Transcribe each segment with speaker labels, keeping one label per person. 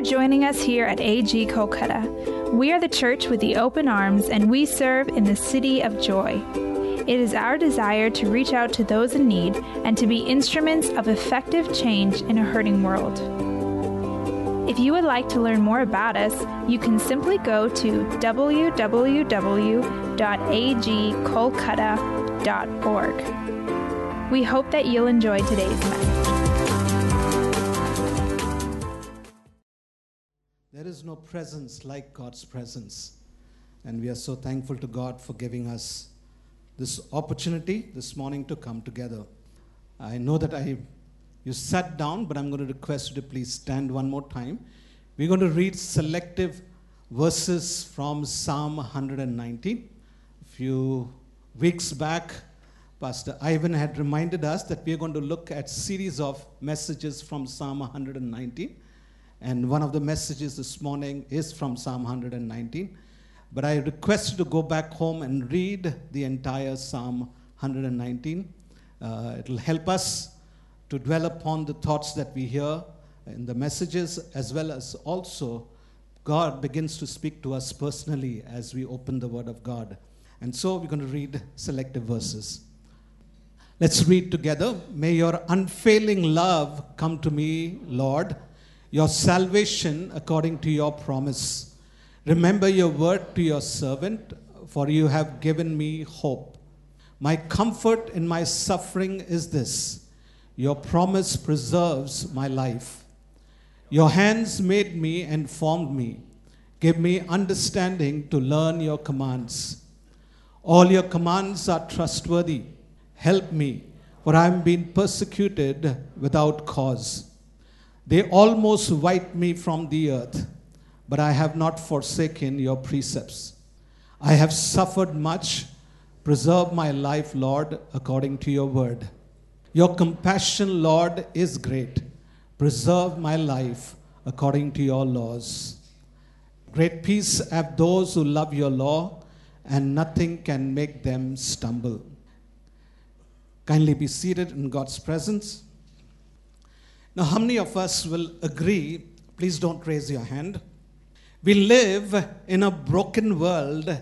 Speaker 1: for joining us here at AG Kolkata. We are the church with the open arms, and we serve in the city of joy. It is our desire to reach out to those in need and to be instruments of effective change in a hurting world. If you would like to learn more about us, you can simply go to www.agkolkata.org. We hope that you'll enjoy today's message.
Speaker 2: Is no presence like God's presence. And we are so thankful to God for giving us this opportunity this morning to come together. I know that I you sat down, but I'm going to request you to please stand one more time. We're going to read selective verses from Psalm 119. A few weeks back, Pastor Ivan had reminded us that we are going to look at series of messages from Psalm 119. And one of the messages this morning is from Psalm 119. But I request you to go back home and read the entire Psalm 119. Uh, it'll help us to dwell upon the thoughts that we hear in the messages, as well as also God begins to speak to us personally as we open the Word of God. And so we're going to read selective verses. Let's read together. May your unfailing love come to me, Lord, your salvation according to your promise. Remember your word to your servant, for you have given me hope. My comfort in my suffering is this your promise preserves my life. Your hands made me and formed me. Give me understanding to learn your commands. All your commands are trustworthy. Help me, for I am being persecuted without cause. They almost wiped me from the earth, but I have not forsaken your precepts. I have suffered much. Preserve my life, Lord, according to your word. Your compassion, Lord, is great. Preserve my life according to your laws. Great peace have those who love your law, and nothing can make them stumble. Kindly be seated in God's presence. Now, how many of us will agree? Please don't raise your hand. We live in a broken world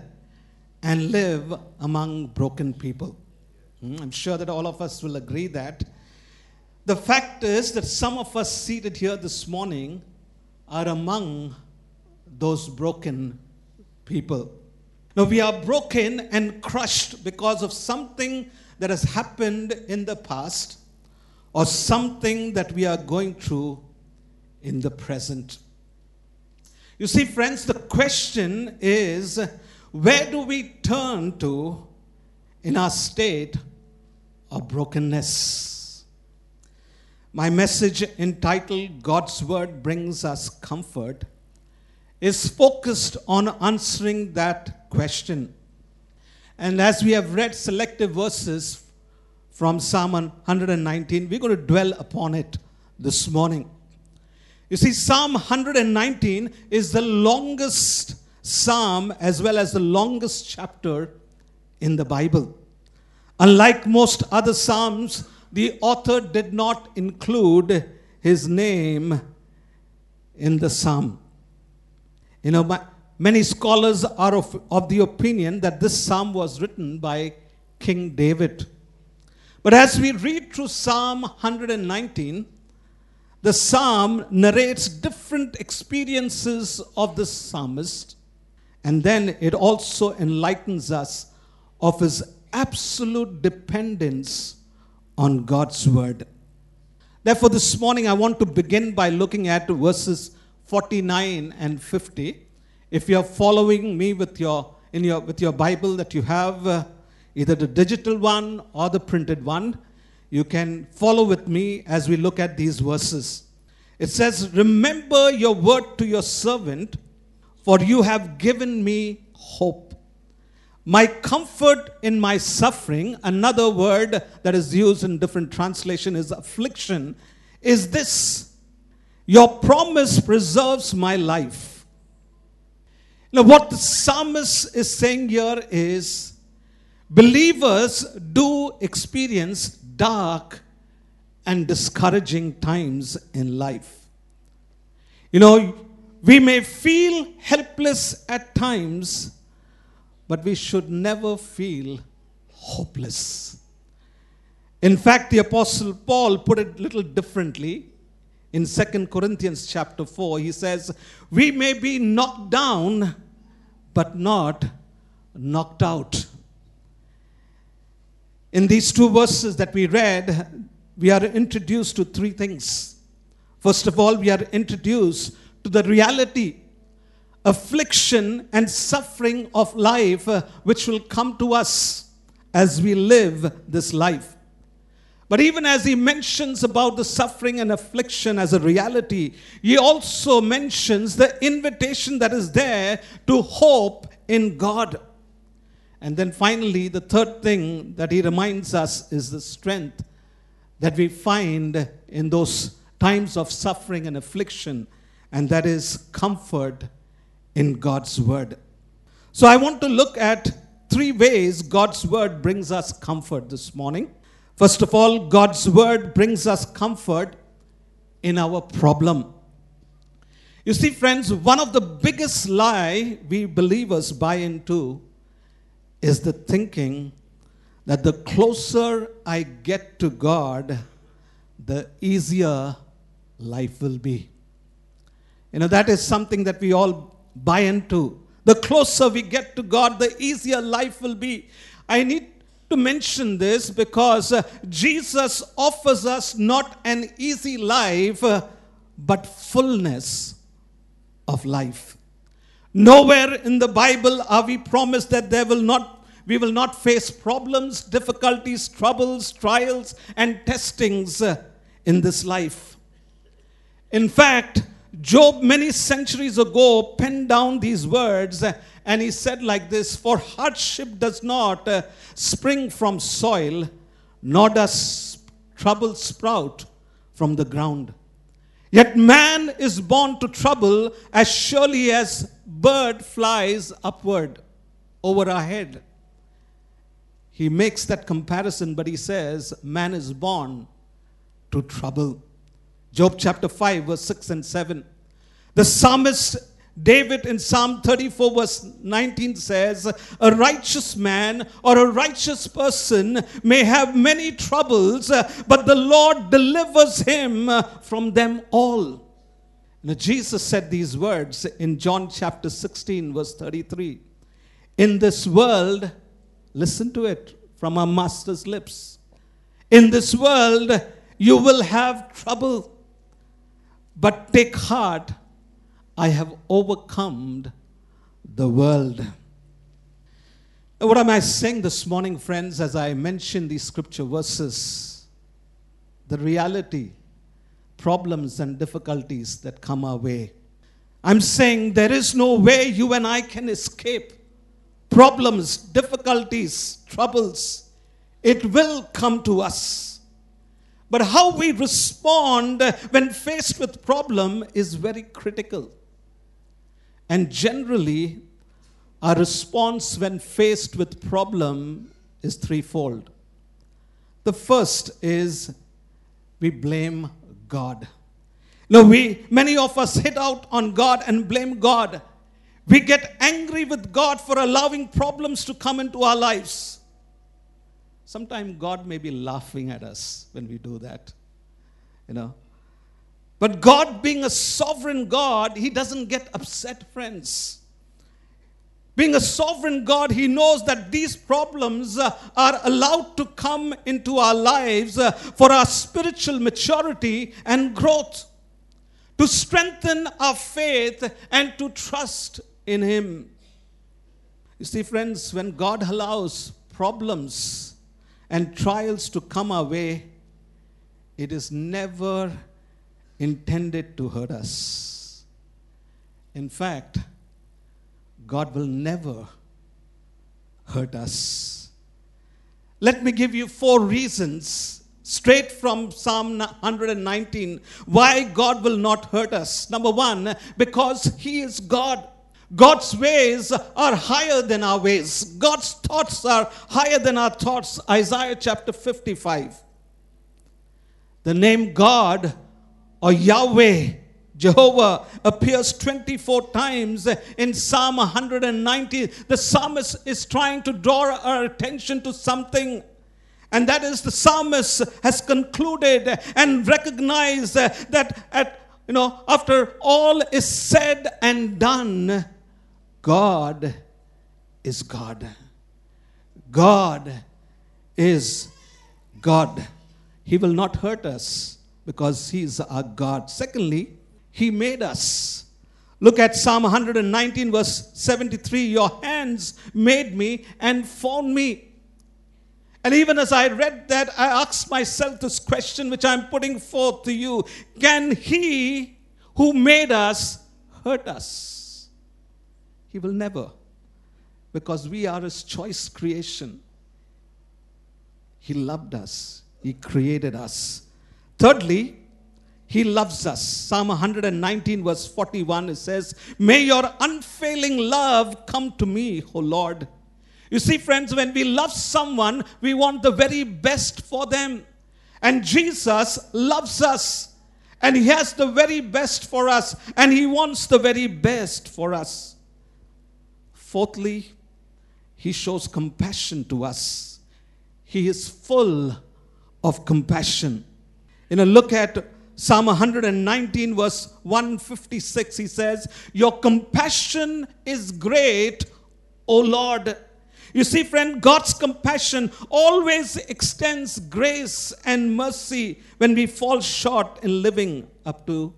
Speaker 2: and live among broken people. Hmm, I'm sure that all of us will agree that. The fact is that some of us seated here this morning are among those broken people. Now, we are broken and crushed because of something that has happened in the past or something that we are going through in the present. You see, friends, the question is where do we turn to in our state of brokenness? My message entitled God's Word Brings Us Comfort is focused on answering that question. And as we have read selective verses from Psalm 119. We're going to dwell upon it this morning. You see, Psalm 119 is the longest psalm as well as the longest chapter in the Bible. Unlike most other psalms, the author did not include his name in the psalm. You know, many scholars are of, of the opinion that this psalm was written by King David. But as we read through Psalm 119, the psalm narrates different experiences of the psalmist, and then it also enlightens us of his absolute dependence on God's word. Therefore, this morning I want to begin by looking at verses 49 and 50. If you are following me with your in your with your Bible that you have. Uh, either the digital one or the printed one. You can follow with me as we look at these verses. It says, Remember your word to your servant, for you have given me hope. My comfort in my suffering, another word that is used in different translation is affliction, is this Your promise preserves my life. Now, what the psalmist is saying here is Believers do experience dark and discouraging times in life. You know, We may feel helpless at times, but we should never feel hopeless. In fact, the Apostle Paul put it a little differently. In 2 Corinthians chapter 4, he says, We may be knocked down, but not knocked out. In these two verses that we read, we are introduced to three things. First of all, we are introduced to the reality, affliction, and suffering of life uh, which will come to us as we live this life. But even as he mentions about the suffering and affliction as a reality, he also mentions the invitation that is there to hope in God. And then finally, the third thing that he reminds us is the strength that we find in those times of suffering and affliction, and that is comfort in God's word. So I want to look at three ways God's word brings us comfort this morning. First of all, God's word brings us comfort in our problem. You see, friends, one of the biggest lie we believers buy into is the thinking that the closer I get to God, the easier life will be. You know, that is something that we all buy into. The closer we get to God, the easier life will be. I need to mention this because uh, Jesus offers us not an easy life, uh, but fullness of life. Nowhere in the Bible are we promised that there will not we will not face problems, difficulties, troubles, trials, and testings uh, in this life. In fact, Job, many centuries ago, penned down these words uh, and he said like this For hardship does not uh, spring from soil, nor does trouble sprout from the ground. Yet man is born to trouble as surely as bird flies upward over our head. He makes that comparison, but he says, Man is born to trouble. Job chapter 5, verse 6 and 7. The psalmist David in Psalm 34, verse 19 says, A righteous man or a righteous person may have many troubles, but the Lord delivers him from them all. Now, Jesus said these words in John chapter 16, verse 33. In this world, Listen to it from our master's lips. In this world, you will have trouble, but take heart, I have overcome the world. What am I saying this morning, friends, as I mention these scripture verses? The reality, problems, and difficulties that come our way. I'm saying there is no way you and I can escape problems, difficulties, troubles, it will come to us. But how we respond when faced with problem is very critical. And generally, our response when faced with problem is threefold. The first is we blame God. Now we many of us hit out on God and blame God we get angry with God for allowing problems to come into our lives. Sometimes God may be laughing at us when we do that. You know. But God, being a sovereign God, He doesn't get upset, friends. Being a sovereign God, He knows that these problems uh, are allowed to come into our lives uh, for our spiritual maturity and growth, to strengthen our faith and to trust in Him. You see, friends, when God allows problems and trials to come our way, it is never intended to hurt us. In fact, God will never hurt us. Let me give you four reasons straight from Psalm 119 why God will not hurt us. Number one, because He is God. God's ways are higher than our ways. God's thoughts are higher than our thoughts. Isaiah chapter 55. The name God or Yahweh Jehovah appears 24 times in Psalm 190. The psalmist is trying to draw our attention to something. And that is the psalmist has concluded and recognized that at you know after all is said and done, God is God. God is God. He will not hurt us because He is our God. Secondly, He made us. Look at Psalm 119, verse 73 Your hands made me and formed me. And even as I read that, I asked myself this question, which I'm putting forth to you Can He who made us hurt us? He will never, because we are His choice creation. He loved us, He created us. Thirdly, He loves us. Psalm 119, verse 41, it says, May your unfailing love come to me, O Lord. You see, friends, when we love someone, we want the very best for them. And Jesus loves us. And He has the very best for us. And He wants the very best for us. Fourthly, He shows compassion to us. He is full of compassion. You know, look at Psalm 119, verse 156. He says, Your compassion is great, O Lord. You see, friend, God's compassion always extends grace and mercy when we fall short in living up to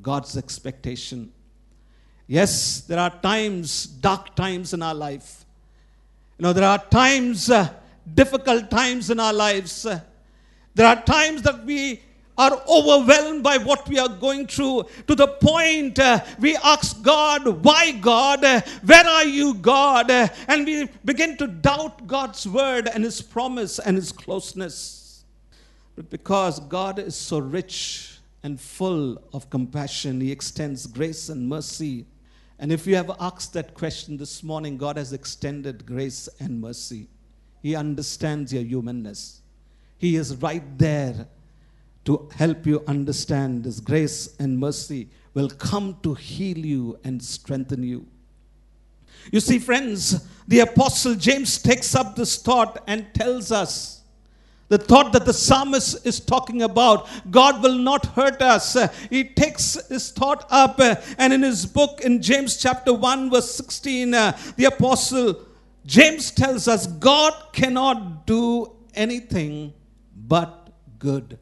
Speaker 2: God's expectation. Yes, there are times, dark times in our life. You know, there are times, uh, difficult times in our lives. Uh, there are times that we are overwhelmed by what we are going through to the point uh, we ask God, Why God? Where are you, God? And we begin to doubt God's word and His promise and His closeness. But because God is so rich and full of compassion, He extends grace and mercy. And if you have asked that question this morning, God has extended grace and mercy. He understands your humanness. He is right there to help you understand His grace and mercy will come to heal you and strengthen you. You see, friends, the Apostle James takes up this thought and tells us the thought that the psalmist is talking about God will not hurt us. He takes his thought up, and in his book, in James chapter 1, verse 16, uh, the Apostle James tells us God cannot do anything but good.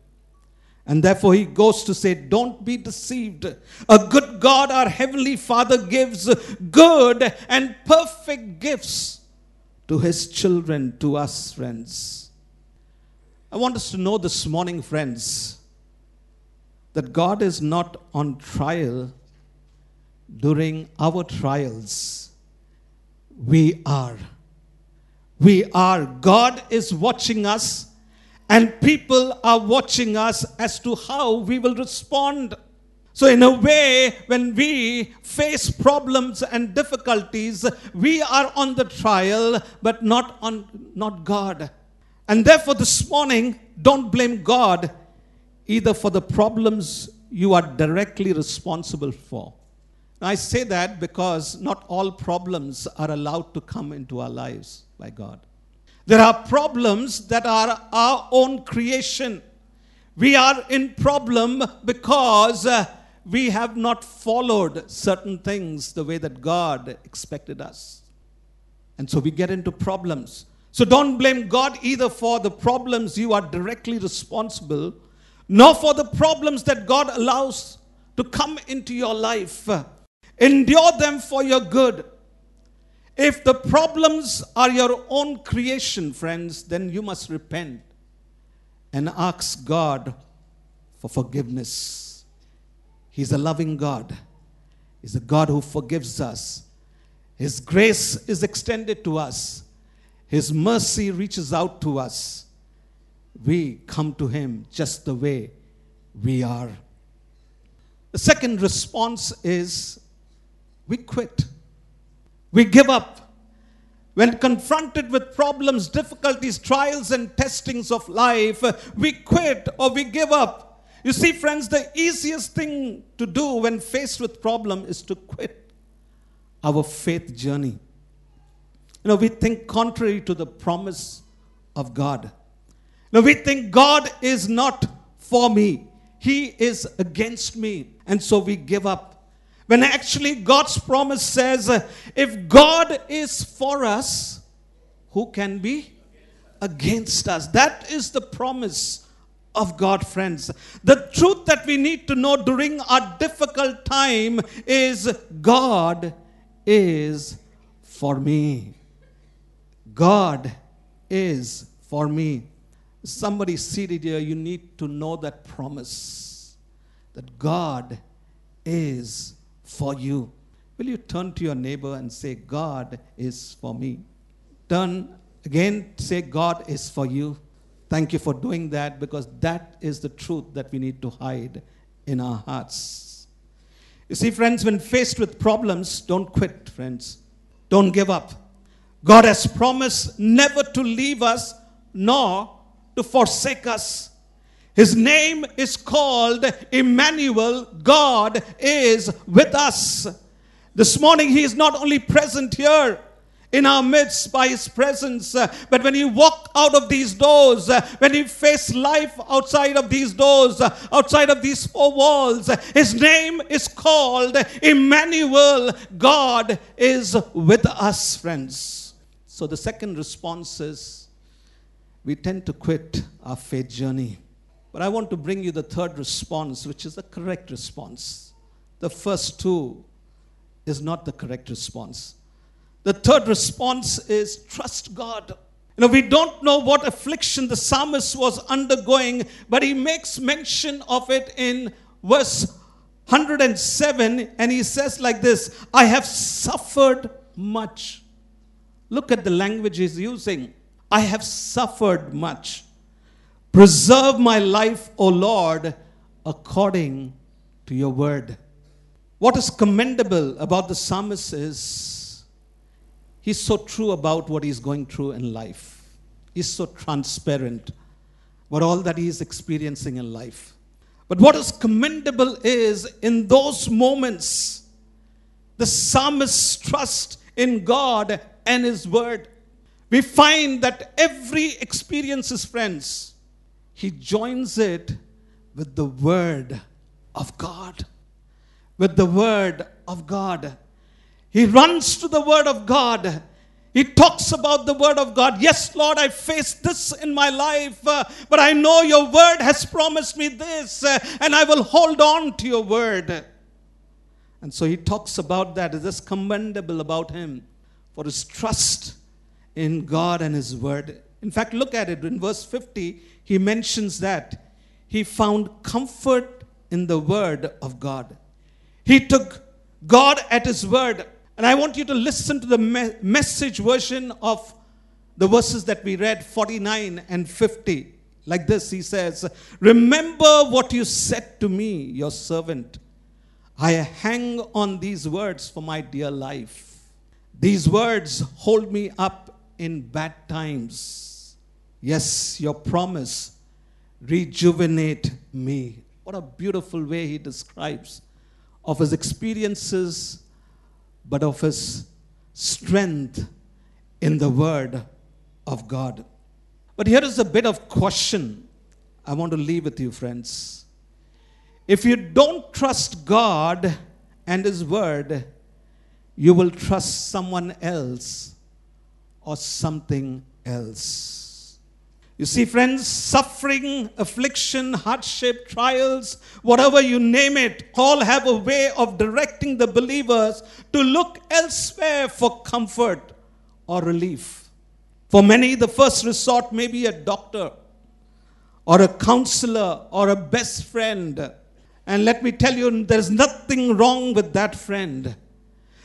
Speaker 2: And therefore, he goes to say, Don't be deceived. A good God, our Heavenly Father, gives good and perfect gifts to his children, to us, friends. I want us to know this morning, friends, that God is not on trial during our trials. We are. We are. God is watching us and people are watching us as to how we will respond. So, in a way, when we face problems and difficulties, we are on the trial, but not on not God. And therefore, this morning, don't blame God either for the problems you are directly responsible for. I say that because not all problems are allowed to come into our lives by God. There are problems that are our own creation. We are in problem because uh, we have not followed certain things the way that God expected us. And so we get into problems. So don't blame God either for the problems you are directly responsible, nor for the problems that God allows to come into your life. Endure them for your good. If the problems are your own creation, friends, then you must repent and ask God for forgiveness. He's a loving God, He's a God who forgives us. His grace is extended to us, His mercy reaches out to us. We come to Him just the way we are. The second response is we quit. We give up. When confronted with problems, difficulties, trials, and testings of life, we quit or we give up. You see, friends, the easiest thing to do when faced with problem is to quit our faith journey. You know, we think contrary to the promise of God. You know, we think God is not for me, He is against me. And so we give up. When actually God's promise says, if God is for us, who can be against us? That is the promise of God, friends. The truth that we need to know during our difficult time is God is for me. God is for me. Somebody seated here, you need to know that promise that God is for you. Will you turn to your neighbor and say, God is for me? Turn again, say, God is for you. Thank you for doing that because that is the truth that we need to hide in our hearts. You see, friends, when faced with problems, don't quit, friends. Don't give up. God has promised never to leave us nor to forsake us. His name is called Emmanuel. God is with us. This morning, He is not only present here in our midst by His presence, uh, but when you walk out of these doors, uh, when you face life outside of these doors, uh, outside of these four walls, His name is called Emmanuel. God is with us, friends. So the second response is we tend to quit our faith journey. But I want to bring you the third response, which is the correct response. The first two is not the correct response. The third response is trust God. You know, we don't know what affliction the psalmist was undergoing, but he makes mention of it in verse 107, and he says like this I have suffered much. Look at the language he's using. I have suffered much. Preserve my life, O Lord, according to your word. What is commendable about the psalmist is he's so true about what he's going through in life. He's so transparent about all that he's experiencing in life. But what is commendable is in those moments, the psalmist's trust in God and his word. We find that every experience, his friends, he joins it with the word of God with the word of God. He runs to the word of God. He talks about the word of God. Yes, Lord, I faced this in my life, uh, but I know your word has promised me this, uh, and I will hold on to your word. And so he talks about that. It is commendable about him for his trust in God and his word. In fact, look at it in verse 50, he mentions that he found comfort in the word of God. He took God at His word. And I want you to listen to the me- message version of the verses that we read 49 and 50. Like this, he says, Remember what you said to me, your servant. I hang on these words for my dear life. These words hold me up in bad times. Yes, your promise rejuvenate me. What a beautiful way he describes of his experiences, but of his strength in the Word of God. But here is a bit of question I want to leave with you, friends. If you don't trust God and His Word, you will trust someone else or something else. You see, friends, suffering, affliction, hardship, trials, whatever you name it, all have a way of directing the believers to look elsewhere for comfort or relief. For many, the first resort may be a doctor or a counselor or a best friend. And let me tell you, there's nothing wrong with that friend.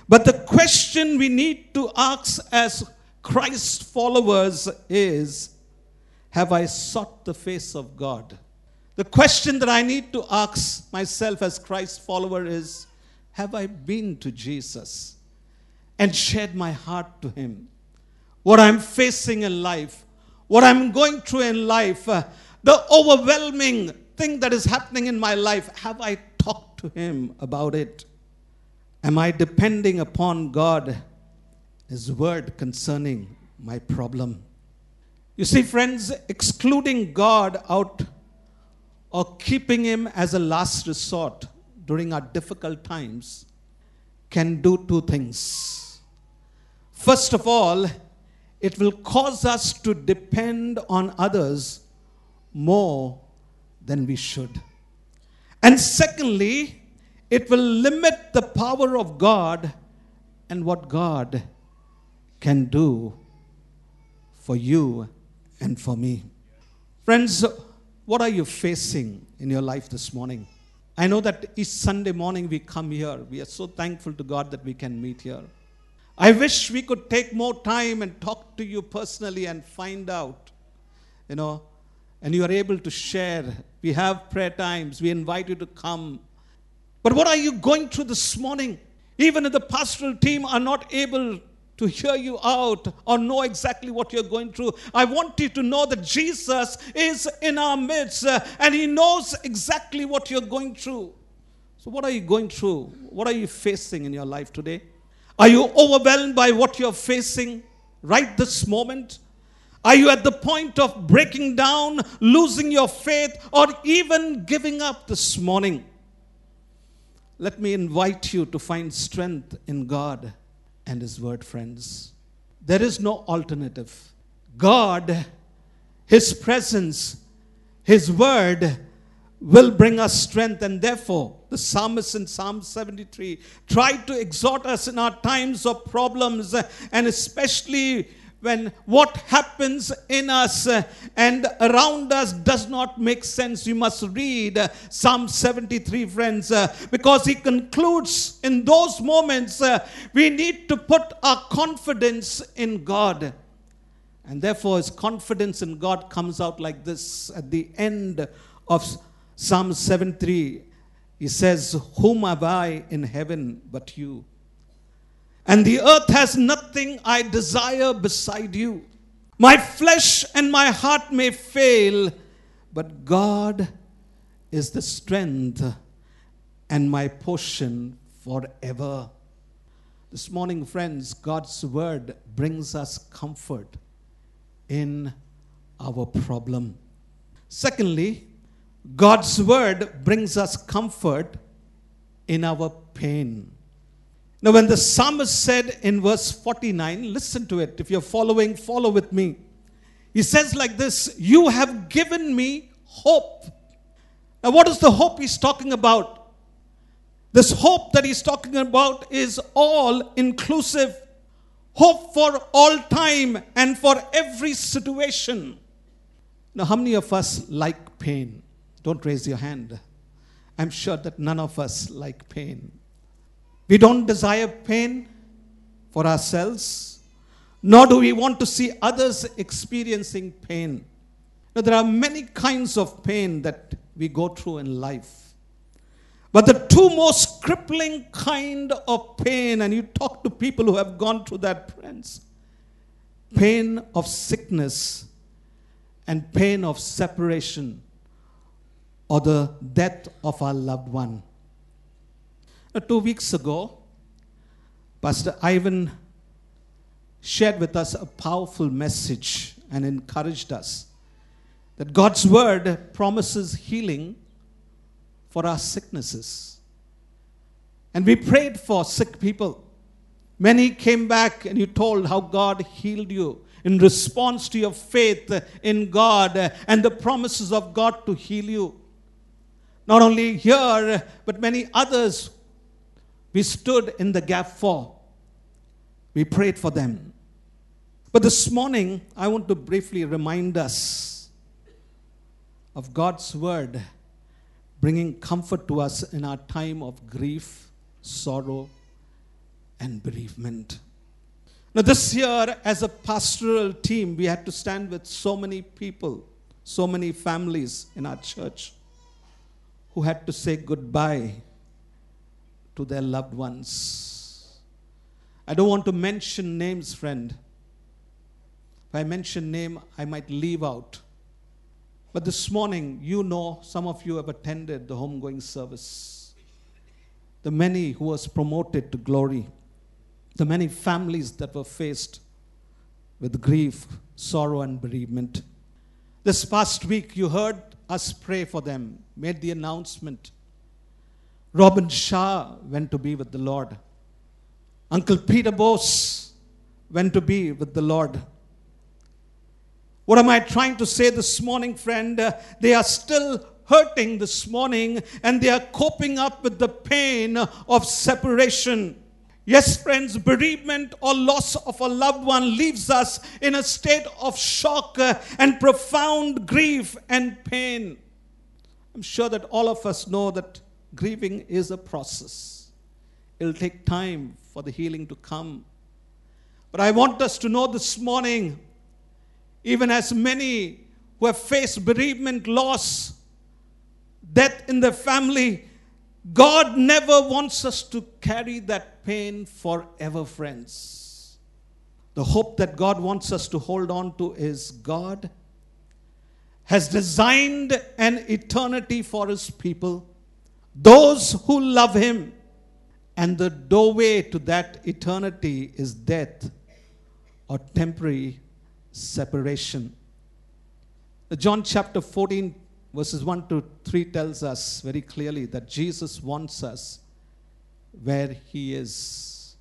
Speaker 2: But the question we need to ask as Christ followers is have I sought the face of God? The question that I need to ask myself as Christ's follower is Have I been to Jesus and shared my heart to Him? What I'm facing in life, what I'm going through in life, uh, the overwhelming thing that is happening in my life, have I talked to Him about it? Am I depending upon God, His word concerning my problem? You see, friends, excluding God out or keeping Him as a last resort during our difficult times can do two things. First of all, it will cause us to depend on others more than we should. And secondly, it will limit the power of God and what God can do for you and for me. Friends, what are you facing in your life this morning? I know that each Sunday morning we come here. We are so thankful to God that we can meet here. I wish we could take more time and talk to you personally and find out, you know, and you are able to share. We have prayer times. We invite you to come. But what are you going through this morning? Even if the pastoral team are not able to hear you out or know exactly what you're going through. I want you to know that Jesus is in our midst uh, and He knows exactly what you're going through. So, what are you going through? What are you facing in your life today? Are you overwhelmed by what you're facing right this moment? Are you at the point of breaking down, losing your faith, or even giving up this morning? Let me invite you to find strength in God and His Word, friends. There is no alternative. God, His presence, His Word will bring us strength, and therefore, the psalmist in Psalm 73 tried to exhort us in our times of problems, and especially when what happens in us and around us does not make sense. You must read uh, Psalm 73, friends, uh, because he concludes in those moments uh, we need to put our confidence in God. And therefore, his confidence in God comes out like this at the end of Psalm 73. He says, Whom have I in heaven but you? And the earth has nothing I desire beside you. My flesh and my heart may fail, but God is the strength and my portion forever. This morning, friends, God's word brings us comfort in our problem. Secondly, God's word brings us comfort in our pain. Now, when the psalmist said in verse 49, listen to it. If you're following, follow with me. He says like this You have given me hope. Now, what is the hope he's talking about? This hope that he's talking about is all inclusive hope for all time and for every situation. Now, how many of us like pain? Don't raise your hand. I'm sure that none of us like pain. We don't desire pain for ourselves, nor do we want to see others experiencing pain. Now, there are many kinds of pain that we go through in life. But the two most crippling kind of pain, and you talk to people who have gone through that, friends pain of sickness and pain of separation or the death of our loved one. Two weeks ago, Pastor Ivan shared with us a powerful message and encouraged us that God's word promises healing for our sicknesses. And we prayed for sick people. Many came back and you told how God healed you in response to your faith in God and the promises of God to heal you. Not only here, but many others we stood in the gap for. We prayed for them. But this morning, I want to briefly remind us of God's word bringing comfort to us in our time of grief, sorrow, and bereavement. Now, this year, as a pastoral team, we had to stand with so many people, so many families in our church who had to say goodbye to their loved ones. I don't want to mention names, friend. If I mention name, I might leave out. But this morning, you know, some of you have attended the homegoing service. The many who was promoted to glory, the many families that were faced with grief, sorrow, and bereavement. This past week, you heard us pray for them, made the announcement. Robin Shah went to be with the Lord. Uncle Peter Bose went to be with the Lord. What am I trying to say this morning, friend? They are still hurting this morning and they are coping up with the pain of separation. Yes, friends, bereavement or loss of a loved one leaves us in a state of shock and profound grief and pain. I'm sure that all of us know that grieving is a process. It'll take time for the healing to come. But I want us to know this morning even as many who have faced bereavement, loss, death in their family, God never wants us to carry that pain forever, friends. The hope that God wants us to hold on to is God has designed an eternity for his people, those who love him. And the doorway to that eternity is death or temporary separation. John chapter 14, verses 1 to 3 tells us very clearly that Jesus wants us where He is.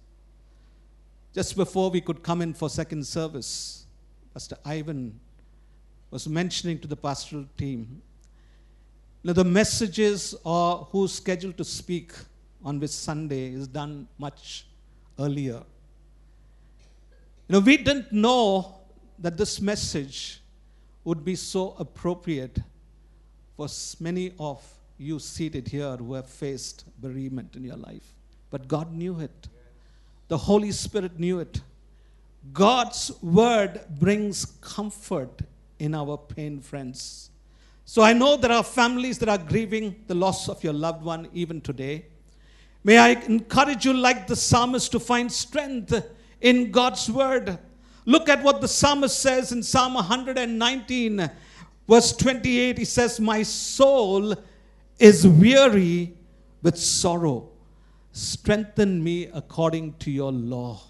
Speaker 2: Just before we could come in for second service, Pastor Ivan was mentioning to the pastoral team know, the messages or who's scheduled to speak on which Sunday is done much earlier. You know, we didn't know that this message would be so appropriate for many of you seated here who have faced bereavement in your life. But God knew it. The Holy Spirit knew it. God's word brings comfort in our pain, friends. So I know there are families that are grieving the loss of your loved one even today. May I encourage you, like the psalmist, to find strength in God's word. Look at what the psalmist says in Psalm 119, verse 28. He says, My soul is weary with sorrow. Strengthen me according to your law.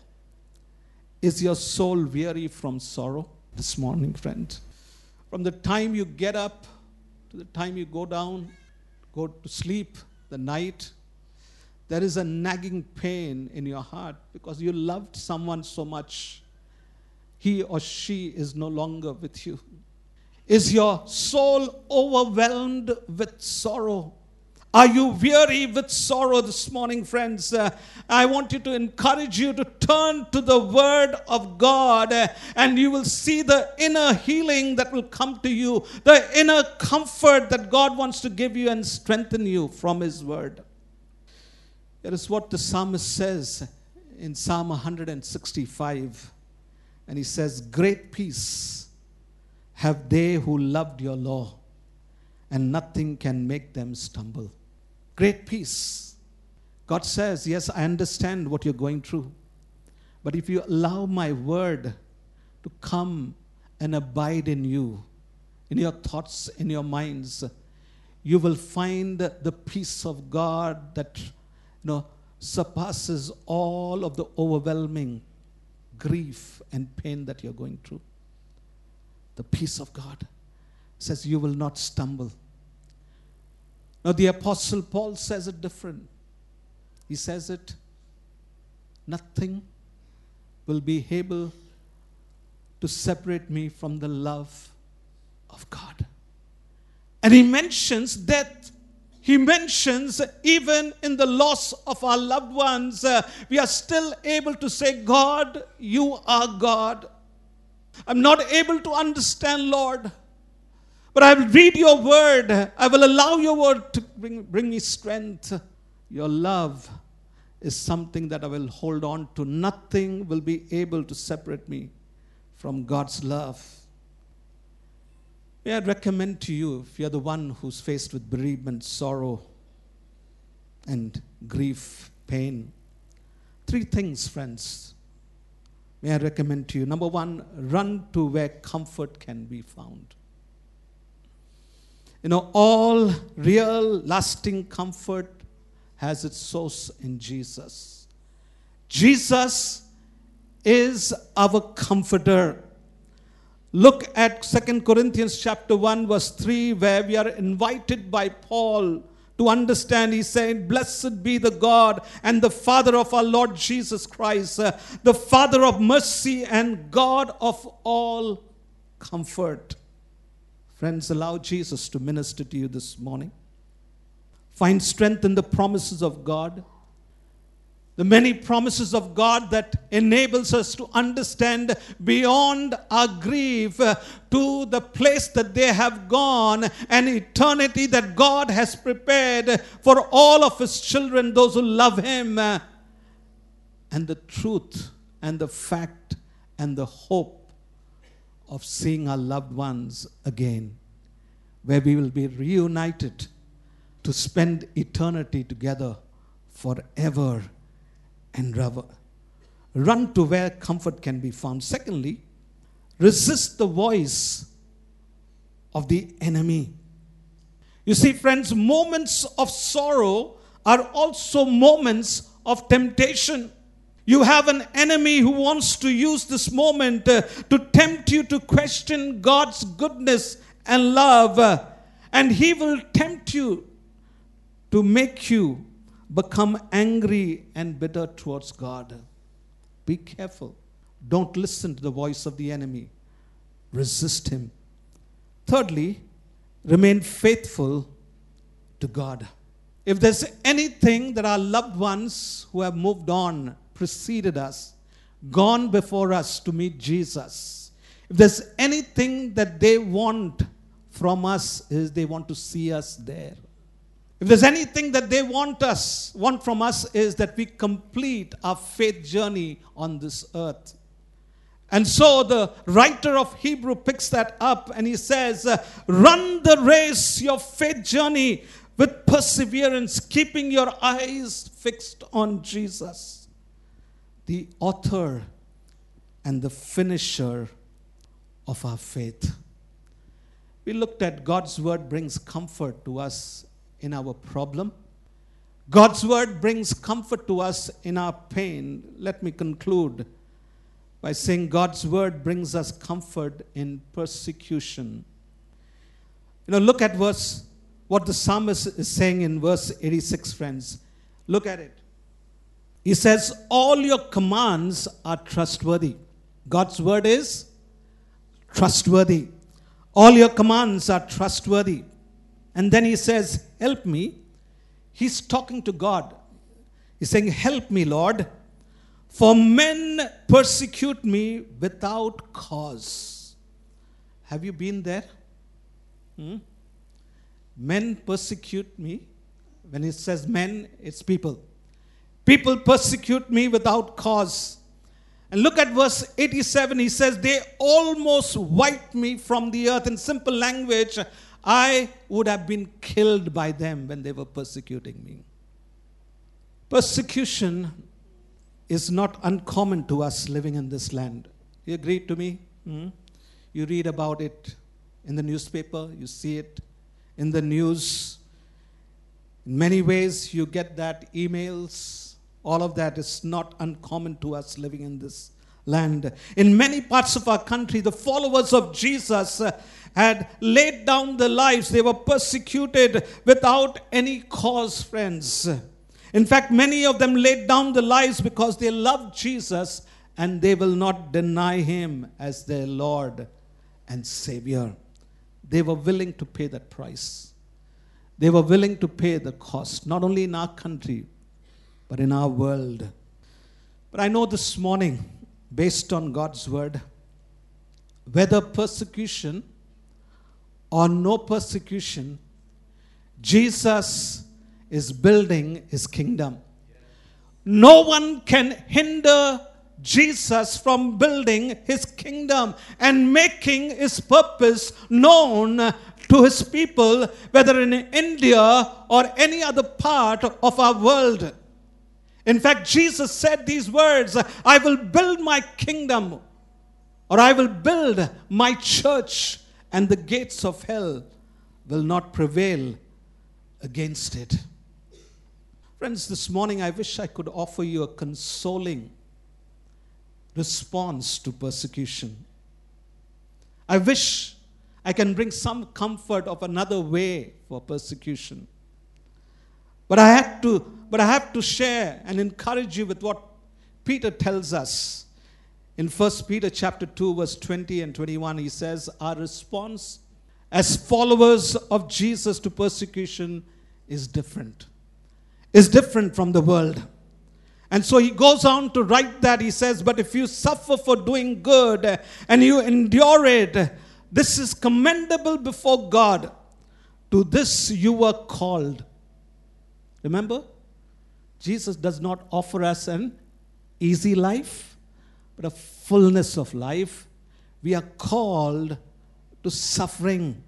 Speaker 2: Is your soul weary from sorrow this morning, friend? From the time you get up to the time you go down, go to sleep, the night, there is a nagging pain in your heart because you loved someone so much he or she is no longer with you? Is your soul overwhelmed with sorrow? Are you weary with sorrow this morning, friends? Uh, I want you to encourage you to turn to the Word of God uh, and you will see the inner healing that will come to you, the inner comfort that God wants to give you and strengthen you from His Word. That is what the psalmist says in Psalm 165. And he says, Great peace have they who loved your law, and nothing can make them stumble. Great peace. God says, Yes, I understand what you're going through. But if you allow my word to come and abide in you, in your thoughts, in your minds, you will find the peace of God that you know, surpasses all of the overwhelming grief and pain that you're going through. The peace of God says you will not stumble. Now, the Apostle Paul says it different. He says it, nothing will be able to separate me from the love of God. And he mentions death he mentions even in the loss of our loved ones, uh, we are still able to say, God, you are God. I'm not able to understand, Lord, but I will read your word. I will allow your word to bring, bring me strength. Your love is something that I will hold on to. Nothing will be able to separate me from God's love. May I recommend to you, if you're the one who's faced with bereavement, sorrow, and grief, pain, three things, friends. May I recommend to you? Number one, run to where comfort can be found. You know, all real lasting comfort has its source in Jesus. Jesus is our comforter. Look at Second Corinthians chapter 1 verse 3 where we are invited by Paul to understand he's saying blessed be the God and the father of our Lord Jesus Christ the father of mercy and God of all comfort. Friends allow Jesus to minister to you this morning. Find strength in the promises of God the many promises of God that enables us to understand beyond our grief uh, to the place that they have gone an eternity that God has prepared for all of his children those who love him and the truth and the fact and the hope of seeing our loved ones again where we will be reunited to spend eternity together forever and run to where comfort can be found. Secondly, resist the voice of the enemy. You see, friends, moments of sorrow are also moments of temptation. You have an enemy who wants to use this moment uh, to tempt you to question God's goodness and love. Uh, and he will tempt you to make you become angry and bitter towards God. Be careful. Don't listen to the voice of the enemy. Resist him. Thirdly, remain faithful to God. If there's anything that our loved ones who have moved on, preceded us, gone before us to meet Jesus, if there's anything that they want from us, is they want to see us there. If there's anything that they want us, want from us is that we complete our faith journey on this earth. And so the writer of Hebrew picks that up and he says, uh, Run the race, your faith journey, with perseverance, keeping your eyes fixed on Jesus, the author and the finisher of our faith. We looked at God's word brings comfort to us in our problem. God's word brings comfort to us in our pain. Let me conclude by saying God's word brings us comfort in persecution. You know, look at verse, what the psalmist is saying in verse 86, friends. Look at it. He says, All your commands are trustworthy. God's word is trustworthy. All your commands are trustworthy. And then he says, Help me. He's talking to God. He's saying, Help me, Lord. For men persecute me without cause. Have you been there? Hmm? Men persecute me. When it says men, it's people. People persecute me without cause. And look at verse 87. He says, They almost wiped me from the earth. In simple language, I would have been killed by them when they were persecuting me. Persecution is not uncommon to us living in this land. You agree to me? Hmm? You read about it in the newspaper, you see it in the news. In many ways, you get that emails. All of that is not uncommon to us living in this land. In many parts of our country, the followers of Jesus uh, had laid down their lives. They were persecuted without any cause, friends. In fact, many of them laid down their lives because they loved Jesus and they will not deny him as their Lord and Savior. They were willing to pay that price. They were willing to pay the cost, not only in our country, but in our world. But I know this morning, based on God's word, whether persecution or no persecution, Jesus is building his kingdom. No one can hinder Jesus from building his kingdom and making his purpose known to his people, whether in India or any other part of our world. In fact, Jesus said these words I will build my kingdom, or I will build my church, and the gates of hell will not prevail against it. Friends, this morning I wish I could offer you a consoling response to persecution. I wish I can bring some comfort of another way for persecution. But I have to, but I have to share and encourage you with what Peter tells us. In 1 Peter chapter 2, verse 20 and 21, he says, Our response as followers of Jesus to persecution is different. Is different from the world. And so he goes on to write that. He says, But if you suffer for doing good and you endure it, this is commendable before God. To this you were called. Remember? Jesus does not offer us an easy life, but a fullness of life. We are called to suffering.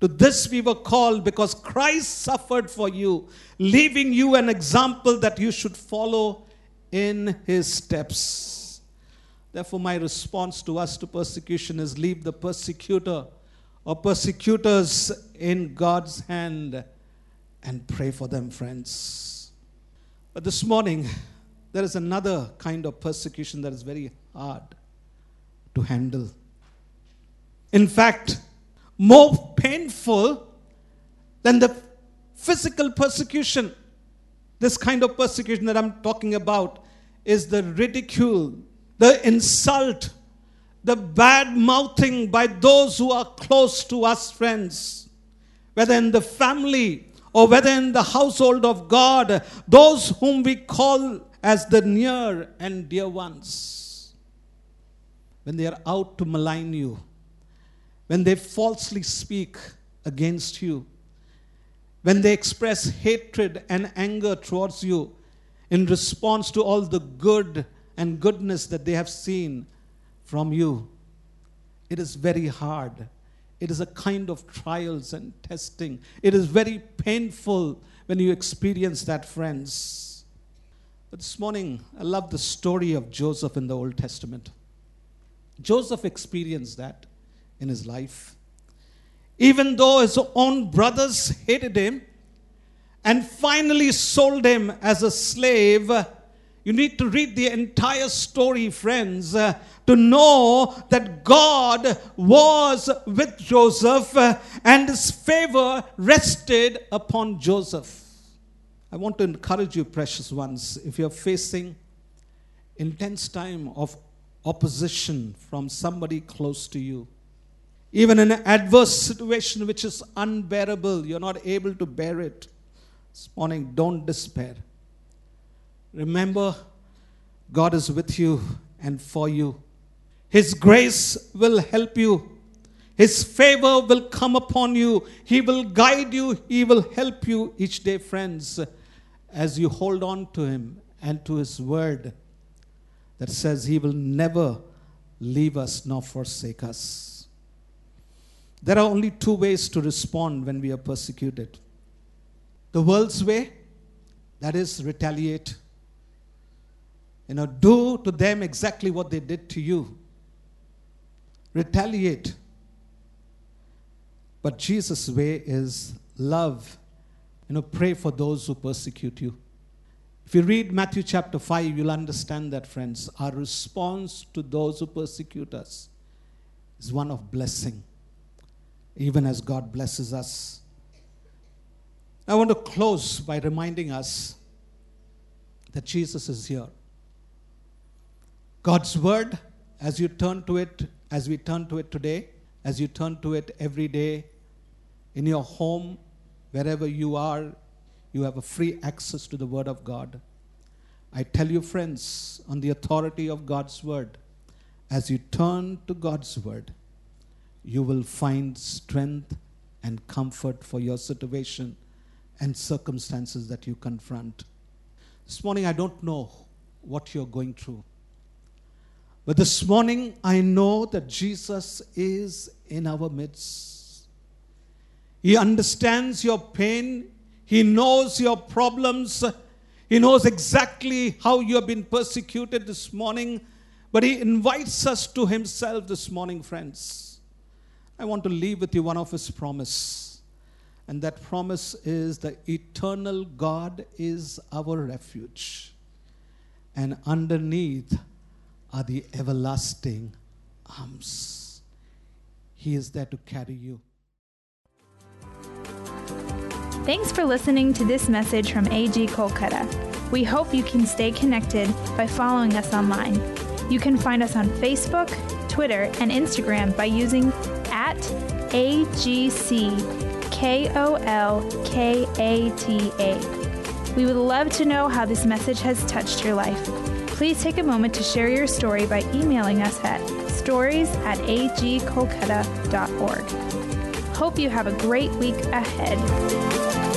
Speaker 2: To this we were called because Christ suffered for you, leaving you an example that you should follow in his steps. Therefore, my response to us to persecution is leave the persecutor or persecutors in God's hand and pray for them, friends. But this morning, there is another kind of persecution that is very hard to handle. In fact, more painful than the physical persecution. This kind of persecution that I'm talking about is the ridicule, the insult, the bad mouthing by those who are close to us, friends, whether in the family or whether in the household of God, those whom we call as the near and dear ones. When they are out to malign you, when they falsely speak against you, when they express hatred and anger towards you in response to all the good and goodness that they have seen from you, it is very hard. It is a kind of trials and testing. It is very painful when you experience that, friends. But this morning, I love the story of Joseph in the Old Testament. Joseph experienced that in his life. Even though his own brothers hated him and finally sold him as a slave, you need to read the entire story, friends, to know that God was with Joseph and his favor rested upon Joseph. I want to encourage you, precious ones, if you're facing intense time of opposition from somebody close to you, even in an adverse situation which is unbearable, you're not able to bear it. This morning, don't despair. Remember, God is with you and for you. His grace will help you. His favor will come upon you. He will guide you. He will help you each day, friends, as you hold on to Him and to His word that says He will never leave us nor forsake us. There are only two ways to respond when we are persecuted the world's way, that is, retaliate. You know, do to them exactly what they did to you. Retaliate. But Jesus' way is love. You know, pray for those who persecute you. If you read Matthew chapter 5, you'll understand that, friends. Our response to those who persecute us is one of blessing even as God blesses us. I want to close by reminding us that Jesus is here. God's word, as you turn to it, as we turn to it today, as you turn to it every day, in your home, wherever you are, you have a free access to the word of God. I tell you, friends, on the authority of God's word, as you turn to God's word, you will find strength and comfort for your situation and circumstances that you confront. This morning, I don't know what you're going through. But this morning, I know that Jesus is in our midst. He understands your pain, He knows your problems, He knows exactly how you have been persecuted this morning. But He invites us to Himself this morning, friends. I want to leave with you one of his promise. And that promise is the eternal God is our refuge. And underneath are the everlasting arms. He is there to carry you.
Speaker 1: Thanks for listening to this message from AG Kolkata. We hope you can stay connected by following us online. You can find us on Facebook, Twitter, and Instagram by using at AGCKOLKATA. We would love to know how this message has touched your life. Please take a moment to share your story by emailing us at stories at agkolkata.org. Hope you have a great week ahead.